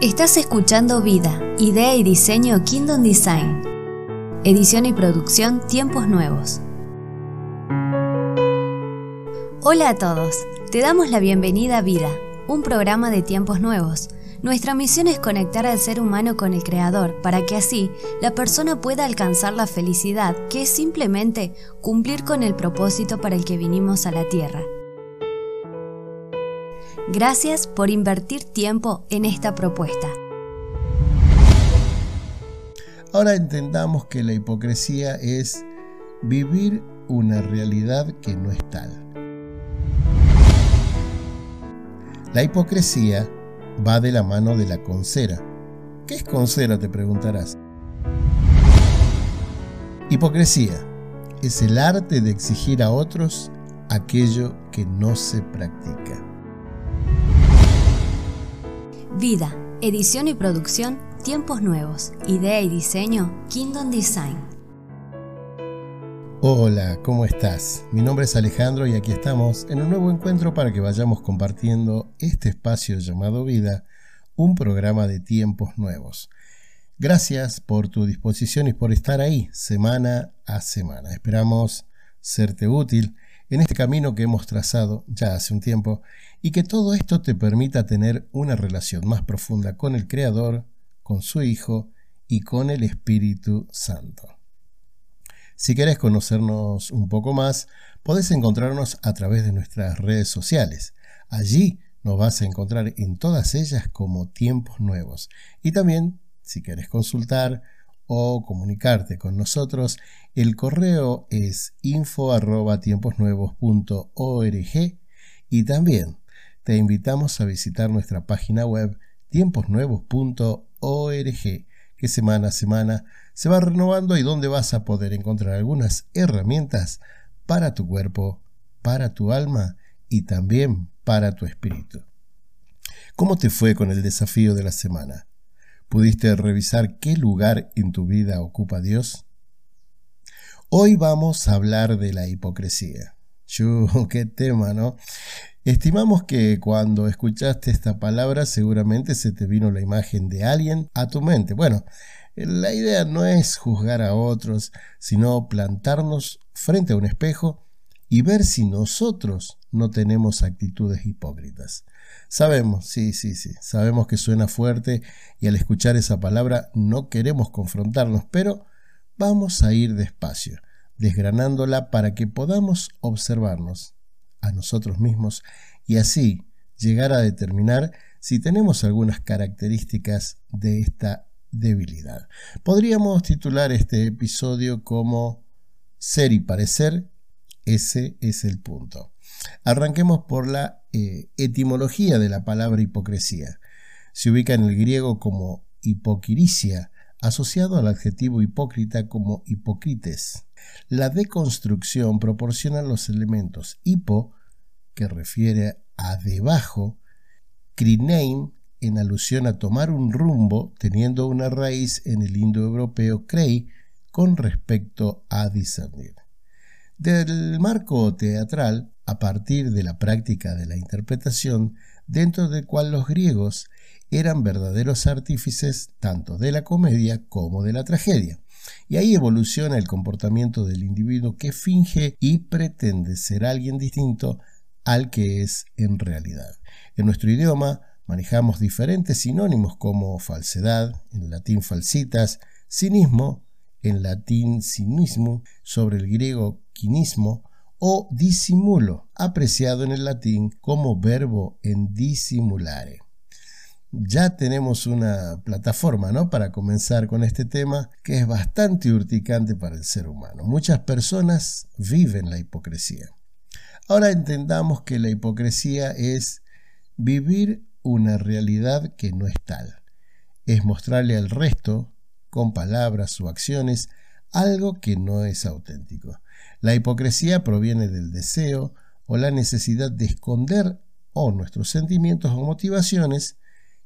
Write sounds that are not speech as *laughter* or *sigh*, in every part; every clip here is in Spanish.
Estás escuchando Vida, Idea y Diseño Kingdom Design. Edición y producción Tiempos Nuevos. Hola a todos, te damos la bienvenida a Vida, un programa de tiempos nuevos. Nuestra misión es conectar al ser humano con el Creador para que así la persona pueda alcanzar la felicidad, que es simplemente cumplir con el propósito para el que vinimos a la Tierra. Gracias por invertir tiempo en esta propuesta. Ahora entendamos que la hipocresía es vivir una realidad que no es tal. La hipocresía va de la mano de la concera. ¿Qué es concera? te preguntarás. Hipocresía es el arte de exigir a otros aquello que no se practica. Vida, edición y producción, tiempos nuevos, idea y diseño, Kingdom Design. Hola, ¿cómo estás? Mi nombre es Alejandro y aquí estamos en un nuevo encuentro para que vayamos compartiendo este espacio llamado Vida, un programa de tiempos nuevos. Gracias por tu disposición y por estar ahí semana a semana. Esperamos serte útil en este camino que hemos trazado ya hace un tiempo y que todo esto te permita tener una relación más profunda con el Creador, con su Hijo y con el Espíritu Santo. Si quieres conocernos un poco más, podés encontrarnos a través de nuestras redes sociales. Allí nos vas a encontrar en todas ellas como tiempos nuevos. Y también, si quieres consultar o comunicarte con nosotros, el correo es info@tiemposnuevos.org y también te invitamos a visitar nuestra página web tiemposnuevos.org, que semana a semana se va renovando y donde vas a poder encontrar algunas herramientas para tu cuerpo, para tu alma y también para tu espíritu. ¿Cómo te fue con el desafío de la semana? ¿Pudiste revisar qué lugar en tu vida ocupa Dios? Hoy vamos a hablar de la hipocresía. *laughs* ¡Qué tema, ¿no? Estimamos que cuando escuchaste esta palabra seguramente se te vino la imagen de alguien a tu mente. Bueno, la idea no es juzgar a otros, sino plantarnos frente a un espejo y ver si nosotros no tenemos actitudes hipócritas. Sabemos, sí, sí, sí, sabemos que suena fuerte y al escuchar esa palabra no queremos confrontarnos, pero vamos a ir despacio, desgranándola para que podamos observarnos a nosotros mismos y así llegar a determinar si tenemos algunas características de esta debilidad. Podríamos titular este episodio como Ser y parecer, ese es el punto. Arranquemos por la eh, etimología de la palabra hipocresía. Se ubica en el griego como hipocrisia, asociado al adjetivo hipócrita como hipocrites. La deconstrucción proporciona los elementos hipo, que refiere a debajo, crinein, en alusión a tomar un rumbo, teniendo una raíz en el indoeuropeo crei, con respecto a discernir. Del marco teatral, a partir de la práctica de la interpretación, dentro del cual los griegos eran verdaderos artífices tanto de la comedia como de la tragedia. Y ahí evoluciona el comportamiento del individuo que finge y pretende ser alguien distinto al que es en realidad. En nuestro idioma manejamos diferentes sinónimos como falsedad, en latín falsitas, cinismo, en latín cinismo, sobre el griego quinismo, o disimulo, apreciado en el latín como verbo en disimulare. Ya tenemos una plataforma ¿no? para comenzar con este tema que es bastante urticante para el ser humano. Muchas personas viven la hipocresía. Ahora entendamos que la hipocresía es vivir una realidad que no es tal. Es mostrarle al resto, con palabras o acciones, algo que no es auténtico. La hipocresía proviene del deseo o la necesidad de esconder o nuestros sentimientos o motivaciones,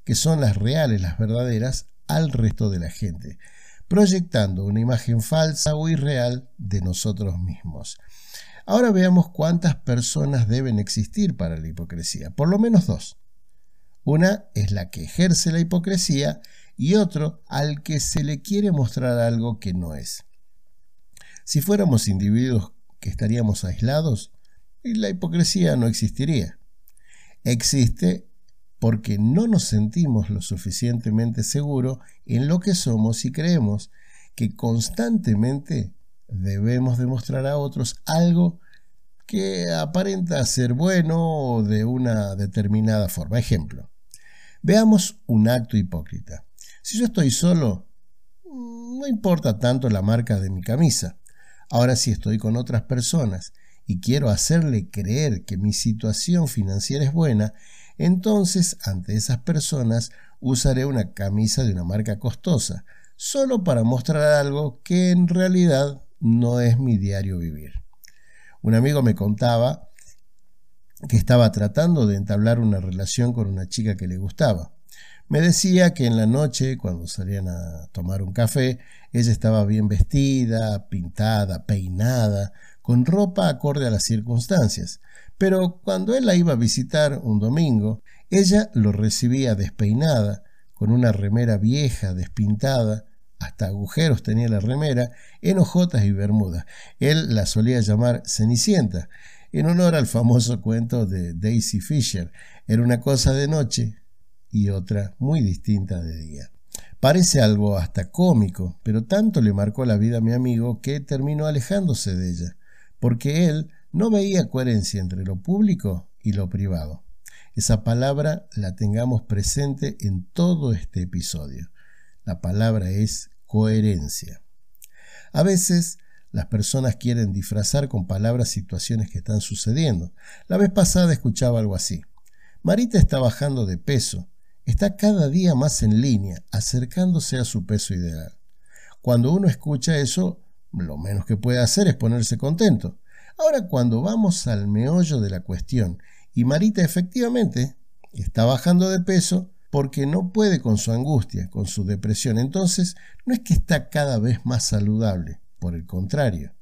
que son las reales, las verdaderas, al resto de la gente, proyectando una imagen falsa o irreal de nosotros mismos. Ahora veamos cuántas personas deben existir para la hipocresía. Por lo menos dos. Una es la que ejerce la hipocresía y otro al que se le quiere mostrar algo que no es. Si fuéramos individuos que estaríamos aislados, la hipocresía no existiría. Existe porque no nos sentimos lo suficientemente seguros en lo que somos y creemos que constantemente debemos demostrar a otros algo que aparenta ser bueno de una determinada forma. Ejemplo, veamos un acto hipócrita. Si yo estoy solo, no importa tanto la marca de mi camisa. Ahora si estoy con otras personas y quiero hacerle creer que mi situación financiera es buena, entonces ante esas personas usaré una camisa de una marca costosa, solo para mostrar algo que en realidad no es mi diario vivir. Un amigo me contaba que estaba tratando de entablar una relación con una chica que le gustaba. Me decía que en la noche, cuando salían a tomar un café, ella estaba bien vestida, pintada, peinada, con ropa acorde a las circunstancias. Pero cuando él la iba a visitar un domingo, ella lo recibía despeinada, con una remera vieja, despintada, hasta agujeros tenía la remera, en hojotas y bermudas. Él la solía llamar Cenicienta, en honor al famoso cuento de Daisy Fisher. Era una cosa de noche, y otra muy distinta de día. Parece algo hasta cómico, pero tanto le marcó la vida a mi amigo que terminó alejándose de ella, porque él no veía coherencia entre lo público y lo privado. Esa palabra la tengamos presente en todo este episodio. La palabra es coherencia. A veces las personas quieren disfrazar con palabras situaciones que están sucediendo. La vez pasada escuchaba algo así. Marita está bajando de peso está cada día más en línea, acercándose a su peso ideal. Cuando uno escucha eso, lo menos que puede hacer es ponerse contento. Ahora, cuando vamos al meollo de la cuestión, y Marita efectivamente está bajando de peso porque no puede con su angustia, con su depresión, entonces no es que está cada vez más saludable, por el contrario,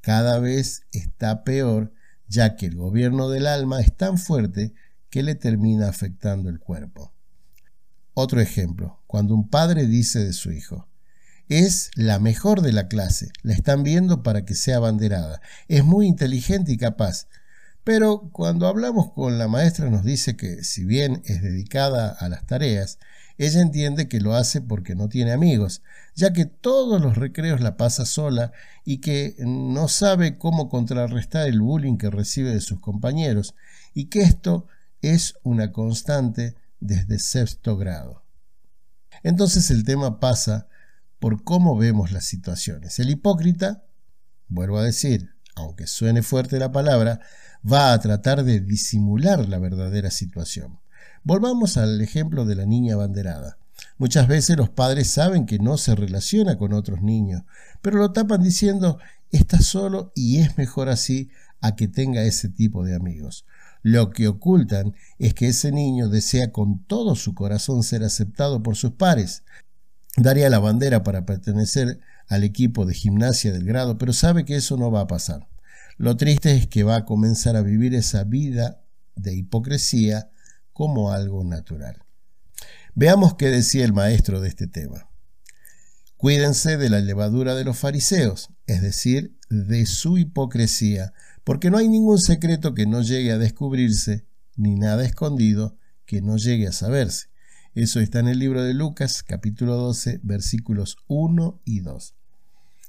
cada vez está peor, ya que el gobierno del alma es tan fuerte que le termina afectando el cuerpo. Otro ejemplo, cuando un padre dice de su hijo, es la mejor de la clase, la están viendo para que sea abanderada, es muy inteligente y capaz, pero cuando hablamos con la maestra nos dice que si bien es dedicada a las tareas, ella entiende que lo hace porque no tiene amigos, ya que todos los recreos la pasa sola y que no sabe cómo contrarrestar el bullying que recibe de sus compañeros, y que esto es una constante desde sexto grado. Entonces el tema pasa por cómo vemos las situaciones. El hipócrita, vuelvo a decir, aunque suene fuerte la palabra, va a tratar de disimular la verdadera situación. Volvamos al ejemplo de la niña banderada. Muchas veces los padres saben que no se relaciona con otros niños, pero lo tapan diciendo está solo y es mejor así a que tenga ese tipo de amigos. Lo que ocultan es que ese niño desea con todo su corazón ser aceptado por sus pares. Daría la bandera para pertenecer al equipo de gimnasia del grado, pero sabe que eso no va a pasar. Lo triste es que va a comenzar a vivir esa vida de hipocresía como algo natural. Veamos qué decía el maestro de este tema. Cuídense de la levadura de los fariseos, es decir, de su hipocresía, porque no hay ningún secreto que no llegue a descubrirse, ni nada escondido que no llegue a saberse. Eso está en el libro de Lucas, capítulo 12, versículos 1 y 2.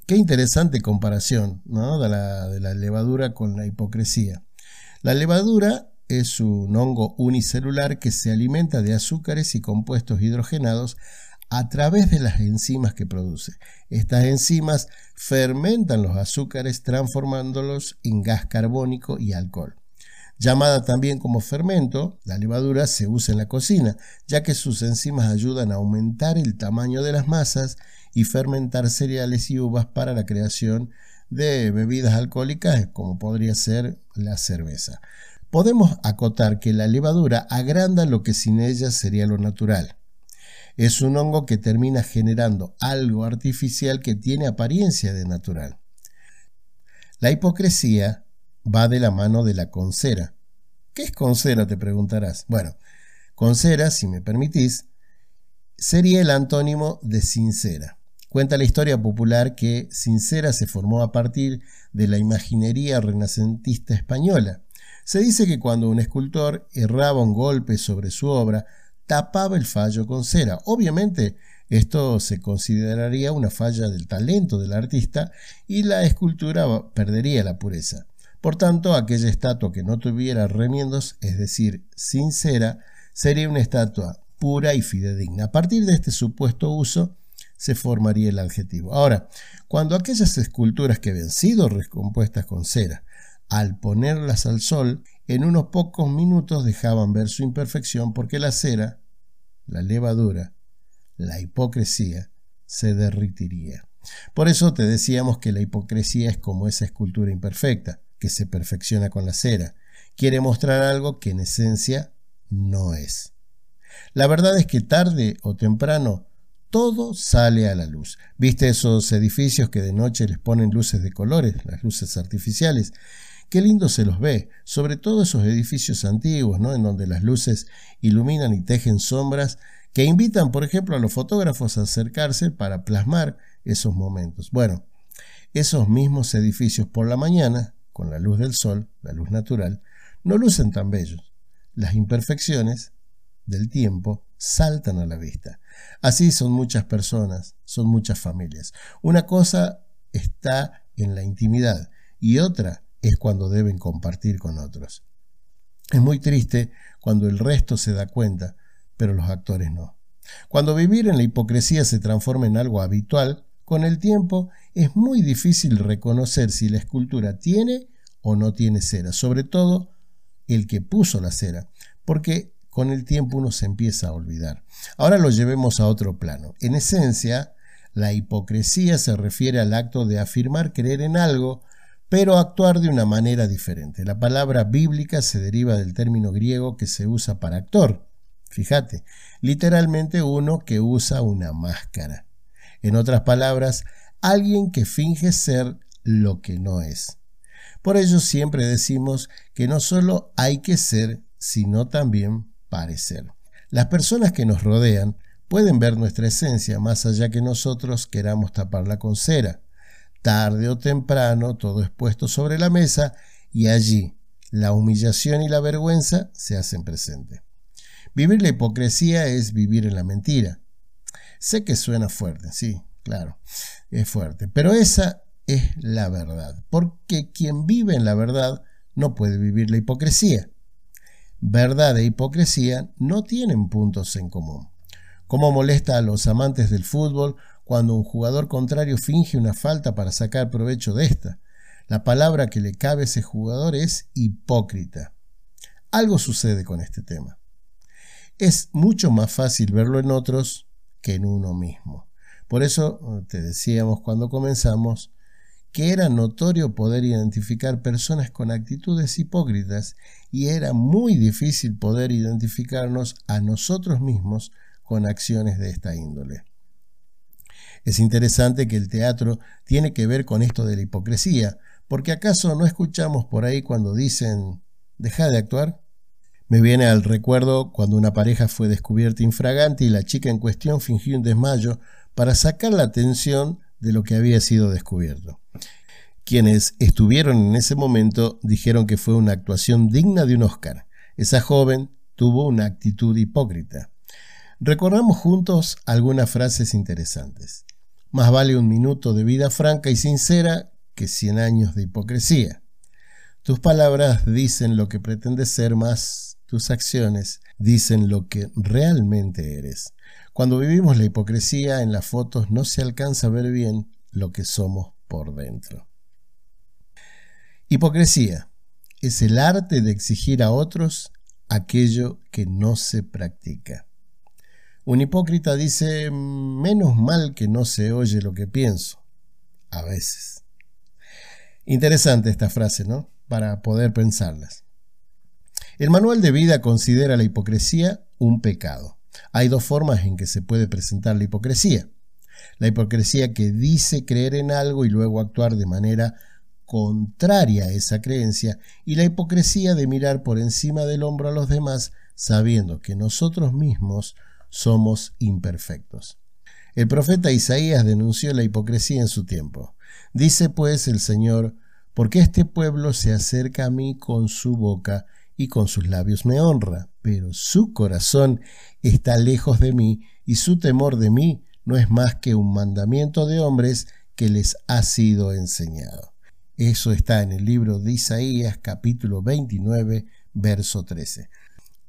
Qué interesante comparación ¿no? de, la, de la levadura con la hipocresía. La levadura es un hongo unicelular que se alimenta de azúcares y compuestos hidrogenados a través de las enzimas que produce. Estas enzimas fermentan los azúcares transformándolos en gas carbónico y alcohol. Llamada también como fermento, la levadura se usa en la cocina, ya que sus enzimas ayudan a aumentar el tamaño de las masas y fermentar cereales y uvas para la creación de bebidas alcohólicas como podría ser la cerveza. Podemos acotar que la levadura agranda lo que sin ella sería lo natural. Es un hongo que termina generando algo artificial que tiene apariencia de natural. La hipocresía va de la mano de la concera. ¿Qué es concera? te preguntarás. Bueno, Con cera, si me permitís, sería el antónimo de sincera. Cuenta la historia popular que Sincera se formó a partir de la imaginería renacentista española. Se dice que cuando un escultor erraba un golpe sobre su obra, tapaba el fallo con cera. Obviamente, esto se consideraría una falla del talento del artista y la escultura perdería la pureza. Por tanto, aquella estatua que no tuviera remiendos, es decir, sincera, sería una estatua pura y fidedigna. A partir de este supuesto uso, se formaría el adjetivo. Ahora, cuando aquellas esculturas que habían sido recompuestas con cera, al ponerlas al sol, en unos pocos minutos dejaban ver su imperfección porque la cera, la levadura, la hipocresía, se derritiría. Por eso te decíamos que la hipocresía es como esa escultura imperfecta, que se perfecciona con la cera. Quiere mostrar algo que en esencia no es. La verdad es que tarde o temprano todo sale a la luz. ¿Viste esos edificios que de noche les ponen luces de colores, las luces artificiales? Qué lindo se los ve, sobre todo esos edificios antiguos, ¿no? En donde las luces iluminan y tejen sombras que invitan, por ejemplo, a los fotógrafos a acercarse para plasmar esos momentos. Bueno, esos mismos edificios por la mañana, con la luz del sol, la luz natural, no lucen tan bellos. Las imperfecciones del tiempo saltan a la vista. Así son muchas personas, son muchas familias. Una cosa está en la intimidad y otra es cuando deben compartir con otros. Es muy triste cuando el resto se da cuenta, pero los actores no. Cuando vivir en la hipocresía se transforma en algo habitual, con el tiempo es muy difícil reconocer si la escultura tiene o no tiene cera, sobre todo el que puso la cera, porque con el tiempo uno se empieza a olvidar. Ahora lo llevemos a otro plano. En esencia, la hipocresía se refiere al acto de afirmar creer en algo, pero actuar de una manera diferente. La palabra bíblica se deriva del término griego que se usa para actor. Fíjate, literalmente uno que usa una máscara. En otras palabras, alguien que finge ser lo que no es. Por ello siempre decimos que no solo hay que ser, sino también parecer. Las personas que nos rodean pueden ver nuestra esencia más allá que nosotros queramos taparla con cera. Tarde o temprano todo es puesto sobre la mesa y allí la humillación y la vergüenza se hacen presente. Vivir la hipocresía es vivir en la mentira. Sé que suena fuerte, sí, claro, es fuerte, pero esa es la verdad, porque quien vive en la verdad no puede vivir la hipocresía verdad e hipocresía no tienen puntos en común. ¿Cómo molesta a los amantes del fútbol cuando un jugador contrario finge una falta para sacar provecho de esta? La palabra que le cabe a ese jugador es hipócrita. Algo sucede con este tema. Es mucho más fácil verlo en otros que en uno mismo. Por eso te decíamos cuando comenzamos que era notorio poder identificar personas con actitudes hipócritas y era muy difícil poder identificarnos a nosotros mismos con acciones de esta índole. Es interesante que el teatro tiene que ver con esto de la hipocresía, porque acaso no escuchamos por ahí cuando dicen deja de actuar. Me viene al recuerdo cuando una pareja fue descubierta infragante y la chica en cuestión fingió un desmayo para sacar la atención de lo que había sido descubierto. Quienes estuvieron en ese momento dijeron que fue una actuación digna de un Oscar. Esa joven tuvo una actitud hipócrita. Recordamos juntos algunas frases interesantes. Más vale un minuto de vida franca y sincera que cien años de hipocresía. Tus palabras dicen lo que pretendes ser más tus acciones dicen lo que realmente eres. Cuando vivimos la hipocresía en las fotos no se alcanza a ver bien lo que somos por dentro. Hipocresía es el arte de exigir a otros aquello que no se practica. Un hipócrita dice, menos mal que no se oye lo que pienso. A veces. Interesante esta frase, ¿no? Para poder pensarlas. El manual de vida considera la hipocresía un pecado. Hay dos formas en que se puede presentar la hipocresía. La hipocresía que dice creer en algo y luego actuar de manera contraria a esa creencia y la hipocresía de mirar por encima del hombro a los demás sabiendo que nosotros mismos somos imperfectos. El profeta Isaías denunció la hipocresía en su tiempo. Dice pues el Señor, porque este pueblo se acerca a mí con su boca y con sus labios me honra, pero su corazón está lejos de mí y su temor de mí no es más que un mandamiento de hombres que les ha sido enseñado. Eso está en el libro de Isaías capítulo 29 verso 13.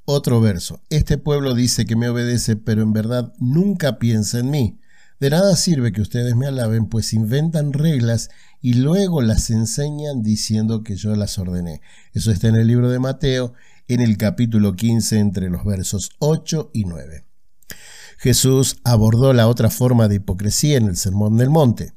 Otro verso. Este pueblo dice que me obedece, pero en verdad nunca piensa en mí. De nada sirve que ustedes me alaben, pues inventan reglas y luego las enseñan diciendo que yo las ordené. Eso está en el libro de Mateo, en el capítulo 15, entre los versos 8 y 9. Jesús abordó la otra forma de hipocresía en el Sermón del Monte.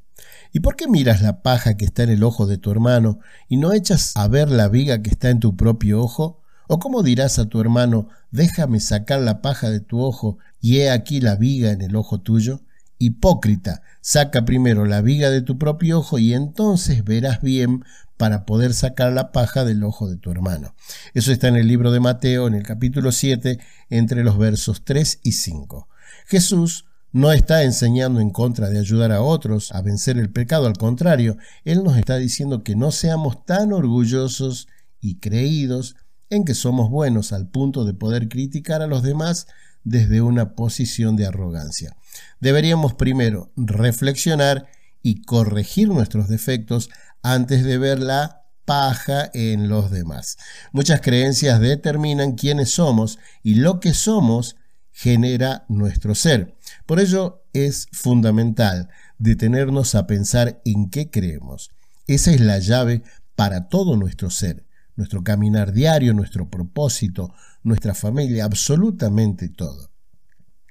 ¿Y por qué miras la paja que está en el ojo de tu hermano y no echas a ver la viga que está en tu propio ojo? ¿O cómo dirás a tu hermano, déjame sacar la paja de tu ojo y he aquí la viga en el ojo tuyo? Hipócrita, saca primero la viga de tu propio ojo y entonces verás bien para poder sacar la paja del ojo de tu hermano. Eso está en el libro de Mateo, en el capítulo 7, entre los versos 3 y 5. Jesús no está enseñando en contra de ayudar a otros a vencer el pecado, al contrario, Él nos está diciendo que no seamos tan orgullosos y creídos en que somos buenos al punto de poder criticar a los demás desde una posición de arrogancia. Deberíamos primero reflexionar y corregir nuestros defectos antes de ver la paja en los demás. Muchas creencias determinan quiénes somos y lo que somos genera nuestro ser. Por ello es fundamental detenernos a pensar en qué creemos. Esa es la llave para todo nuestro ser nuestro caminar diario, nuestro propósito, nuestra familia, absolutamente todo.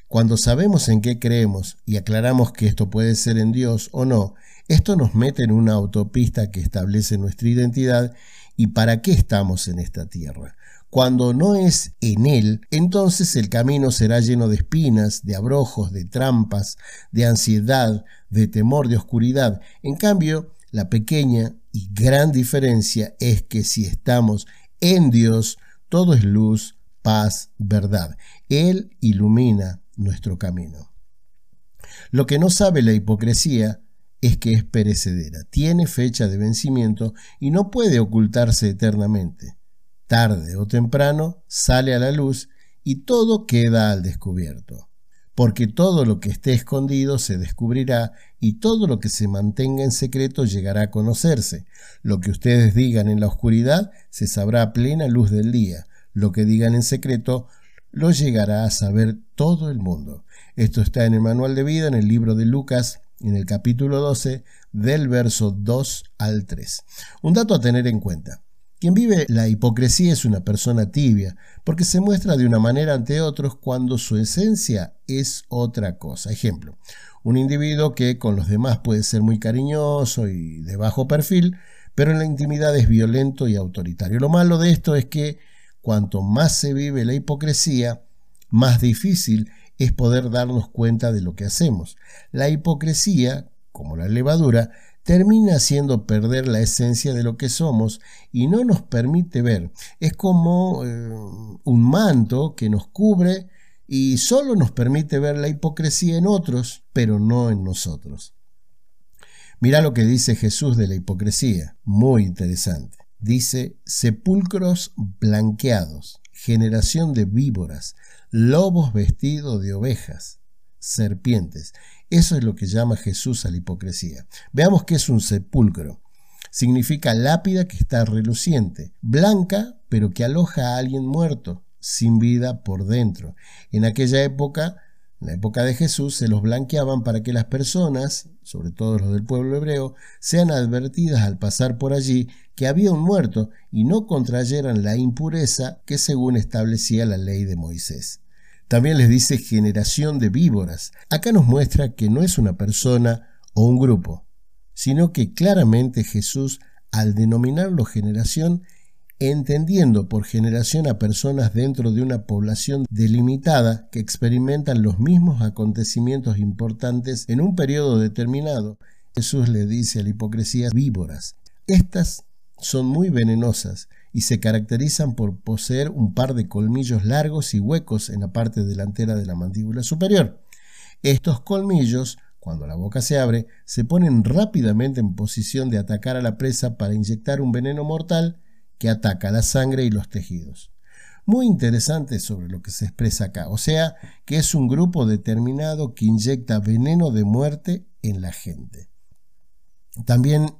Cuando sabemos en qué creemos y aclaramos que esto puede ser en Dios o no, esto nos mete en una autopista que establece nuestra identidad y para qué estamos en esta tierra. Cuando no es en Él, entonces el camino será lleno de espinas, de abrojos, de trampas, de ansiedad, de temor, de oscuridad. En cambio, la pequeña y gran diferencia es que si estamos en Dios, todo es luz, paz, verdad. Él ilumina nuestro camino. Lo que no sabe la hipocresía es que es perecedera, tiene fecha de vencimiento y no puede ocultarse eternamente. Tarde o temprano sale a la luz y todo queda al descubierto porque todo lo que esté escondido se descubrirá y todo lo que se mantenga en secreto llegará a conocerse. Lo que ustedes digan en la oscuridad se sabrá a plena luz del día. Lo que digan en secreto lo llegará a saber todo el mundo. Esto está en el manual de vida en el libro de Lucas, en el capítulo 12, del verso 2 al 3. Un dato a tener en cuenta. Quien vive la hipocresía es una persona tibia, porque se muestra de una manera ante otros cuando su esencia es otra cosa. Ejemplo, un individuo que con los demás puede ser muy cariñoso y de bajo perfil, pero en la intimidad es violento y autoritario. Lo malo de esto es que cuanto más se vive la hipocresía, más difícil es poder darnos cuenta de lo que hacemos. La hipocresía, como la levadura, termina haciendo perder la esencia de lo que somos y no nos permite ver. Es como eh, un manto que nos cubre y solo nos permite ver la hipocresía en otros, pero no en nosotros. Mira lo que dice Jesús de la hipocresía, muy interesante. Dice, sepulcros blanqueados, generación de víboras, lobos vestidos de ovejas, serpientes. Eso es lo que llama Jesús a la hipocresía. Veamos qué es un sepulcro. Significa lápida que está reluciente, blanca, pero que aloja a alguien muerto, sin vida por dentro. En aquella época, en la época de Jesús, se los blanqueaban para que las personas, sobre todo los del pueblo hebreo, sean advertidas al pasar por allí que había un muerto y no contrayeran la impureza que según establecía la ley de Moisés. También les dice generación de víboras. Acá nos muestra que no es una persona o un grupo, sino que claramente Jesús, al denominarlo generación, entendiendo por generación a personas dentro de una población delimitada que experimentan los mismos acontecimientos importantes en un periodo determinado, Jesús le dice a la hipocresía víboras. Estas son muy venenosas y se caracterizan por poseer un par de colmillos largos y huecos en la parte delantera de la mandíbula superior. Estos colmillos, cuando la boca se abre, se ponen rápidamente en posición de atacar a la presa para inyectar un veneno mortal que ataca la sangre y los tejidos. Muy interesante sobre lo que se expresa acá, o sea, que es un grupo determinado que inyecta veneno de muerte en la gente. También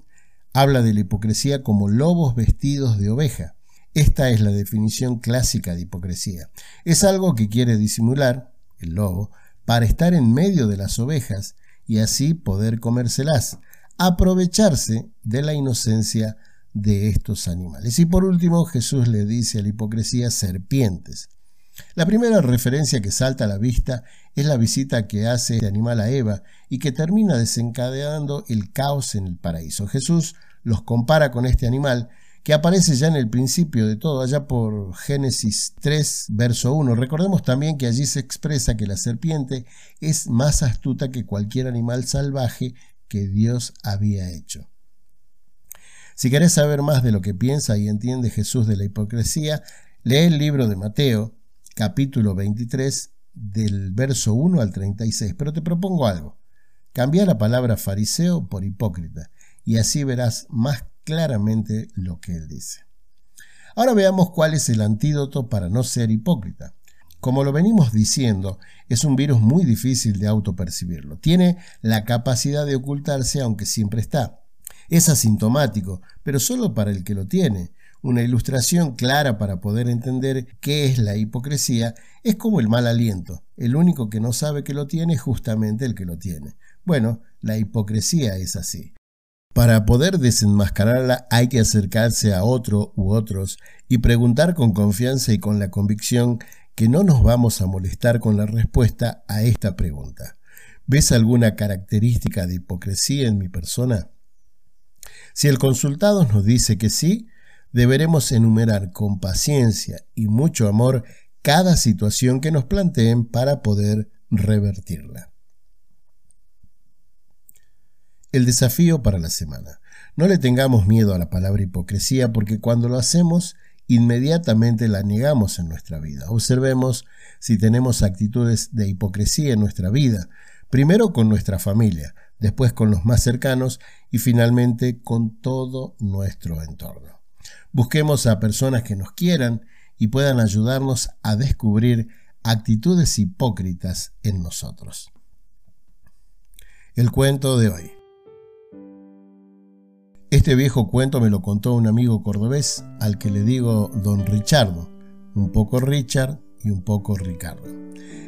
habla de la hipocresía como lobos vestidos de oveja. Esta es la definición clásica de hipocresía. Es algo que quiere disimular, el lobo, para estar en medio de las ovejas y así poder comérselas, aprovecharse de la inocencia de estos animales. Y por último, Jesús le dice a la hipocresía serpientes. La primera referencia que salta a la vista es la visita que hace este animal a Eva y que termina desencadenando el caos en el paraíso. Jesús los compara con este animal que aparece ya en el principio de todo, allá por Génesis 3, verso 1. Recordemos también que allí se expresa que la serpiente es más astuta que cualquier animal salvaje que Dios había hecho. Si querés saber más de lo que piensa y entiende Jesús de la hipocresía, lee el libro de Mateo, capítulo 23, del verso 1 al 36. Pero te propongo algo. Cambia la palabra fariseo por hipócrita y así verás más claramente lo que él dice. Ahora veamos cuál es el antídoto para no ser hipócrita. Como lo venimos diciendo, es un virus muy difícil de autopercibirlo. Tiene la capacidad de ocultarse aunque siempre está. Es asintomático, pero solo para el que lo tiene. Una ilustración clara para poder entender qué es la hipocresía es como el mal aliento. El único que no sabe que lo tiene es justamente el que lo tiene. Bueno, la hipocresía es así. Para poder desenmascararla hay que acercarse a otro u otros y preguntar con confianza y con la convicción que no nos vamos a molestar con la respuesta a esta pregunta. ¿Ves alguna característica de hipocresía en mi persona? Si el consultado nos dice que sí, deberemos enumerar con paciencia y mucho amor cada situación que nos planteen para poder revertirla. El desafío para la semana. No le tengamos miedo a la palabra hipocresía porque cuando lo hacemos, inmediatamente la negamos en nuestra vida. Observemos si tenemos actitudes de hipocresía en nuestra vida, primero con nuestra familia, después con los más cercanos y finalmente con todo nuestro entorno. Busquemos a personas que nos quieran y puedan ayudarnos a descubrir actitudes hipócritas en nosotros. El cuento de hoy. Este viejo cuento me lo contó un amigo cordobés al que le digo don Richardo, un poco Richard y un poco Ricardo.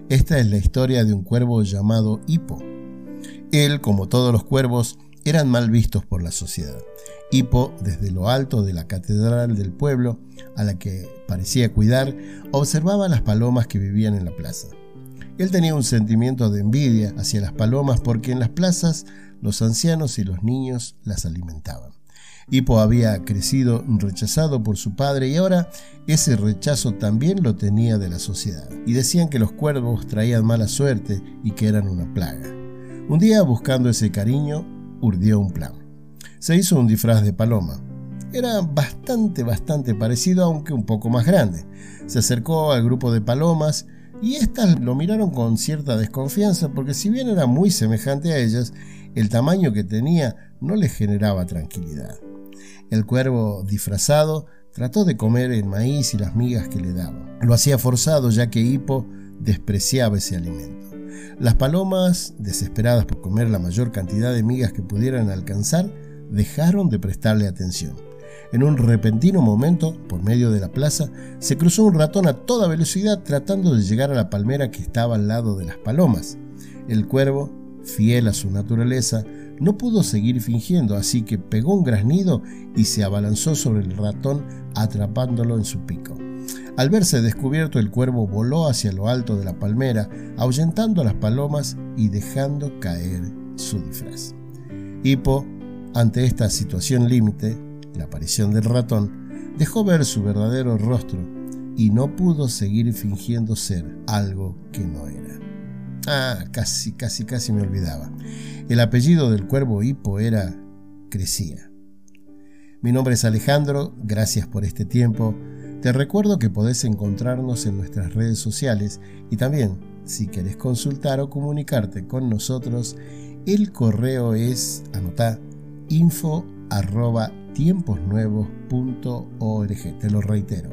Esta es la historia de un cuervo llamado Hipo. Él, como todos los cuervos, eran mal vistos por la sociedad. Hipo, desde lo alto de la catedral del pueblo, a la que parecía cuidar, observaba las palomas que vivían en la plaza. Él tenía un sentimiento de envidia hacia las palomas porque en las plazas los ancianos y los niños las alimentaban. Hipo había crecido rechazado por su padre y ahora ese rechazo también lo tenía de la sociedad. Y decían que los cuervos traían mala suerte y que eran una plaga. Un día, buscando ese cariño, urdió un plan. Se hizo un disfraz de paloma. Era bastante, bastante parecido, aunque un poco más grande. Se acercó al grupo de palomas y éstas lo miraron con cierta desconfianza porque si bien era muy semejante a ellas, el tamaño que tenía no les generaba tranquilidad. El cuervo disfrazado trató de comer el maíz y las migas que le daban. Lo hacía forzado ya que Hipo despreciaba ese alimento. Las palomas, desesperadas por comer la mayor cantidad de migas que pudieran alcanzar, dejaron de prestarle atención. En un repentino momento, por medio de la plaza, se cruzó un ratón a toda velocidad tratando de llegar a la palmera que estaba al lado de las palomas. El cuervo, fiel a su naturaleza, no pudo seguir fingiendo, así que pegó un graznido y se abalanzó sobre el ratón atrapándolo en su pico. Al verse descubierto, el cuervo voló hacia lo alto de la palmera, ahuyentando a las palomas y dejando caer su disfraz. Hippo, ante esta situación límite, la aparición del ratón, dejó ver su verdadero rostro y no pudo seguir fingiendo ser algo que no era. Ah, casi, casi, casi me olvidaba. El apellido del cuervo Hippo era Crecía. Mi nombre es Alejandro, gracias por este tiempo. Te recuerdo que podés encontrarnos en nuestras redes sociales y también, si querés consultar o comunicarte con nosotros, el correo es, anotá, info arroba tiemposnuevos.org. Te lo reitero,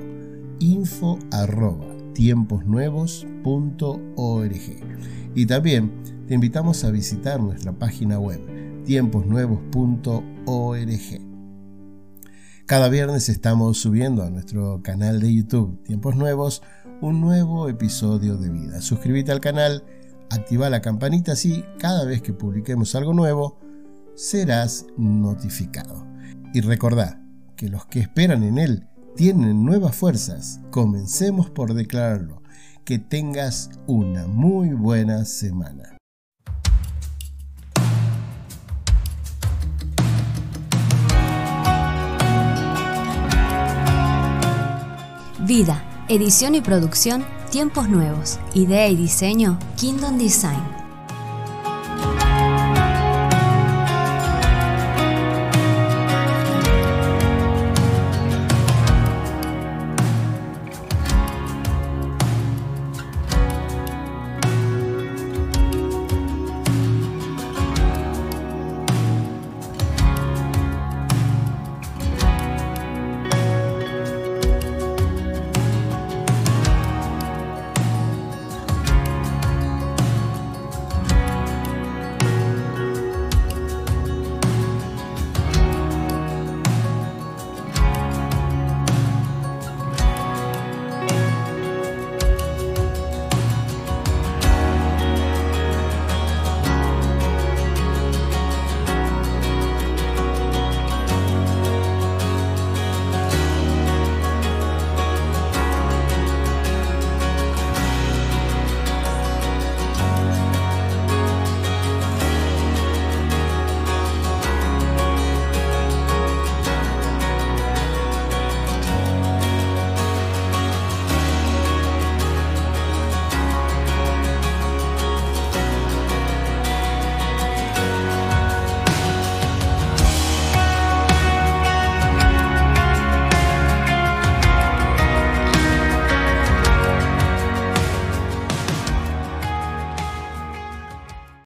info arroba tiemposnuevos.org. Y también te invitamos a visitar nuestra página web, tiemposnuevos.org. Cada viernes estamos subiendo a nuestro canal de YouTube Tiempos Nuevos un nuevo episodio de vida. Suscríbete al canal, activa la campanita así cada vez que publiquemos algo nuevo serás notificado. Y recordá que los que esperan en Él tienen nuevas fuerzas. Comencemos por declararlo. Que tengas una muy buena semana. Vida, edición y producción, tiempos nuevos. Idea y diseño, Kingdom Design.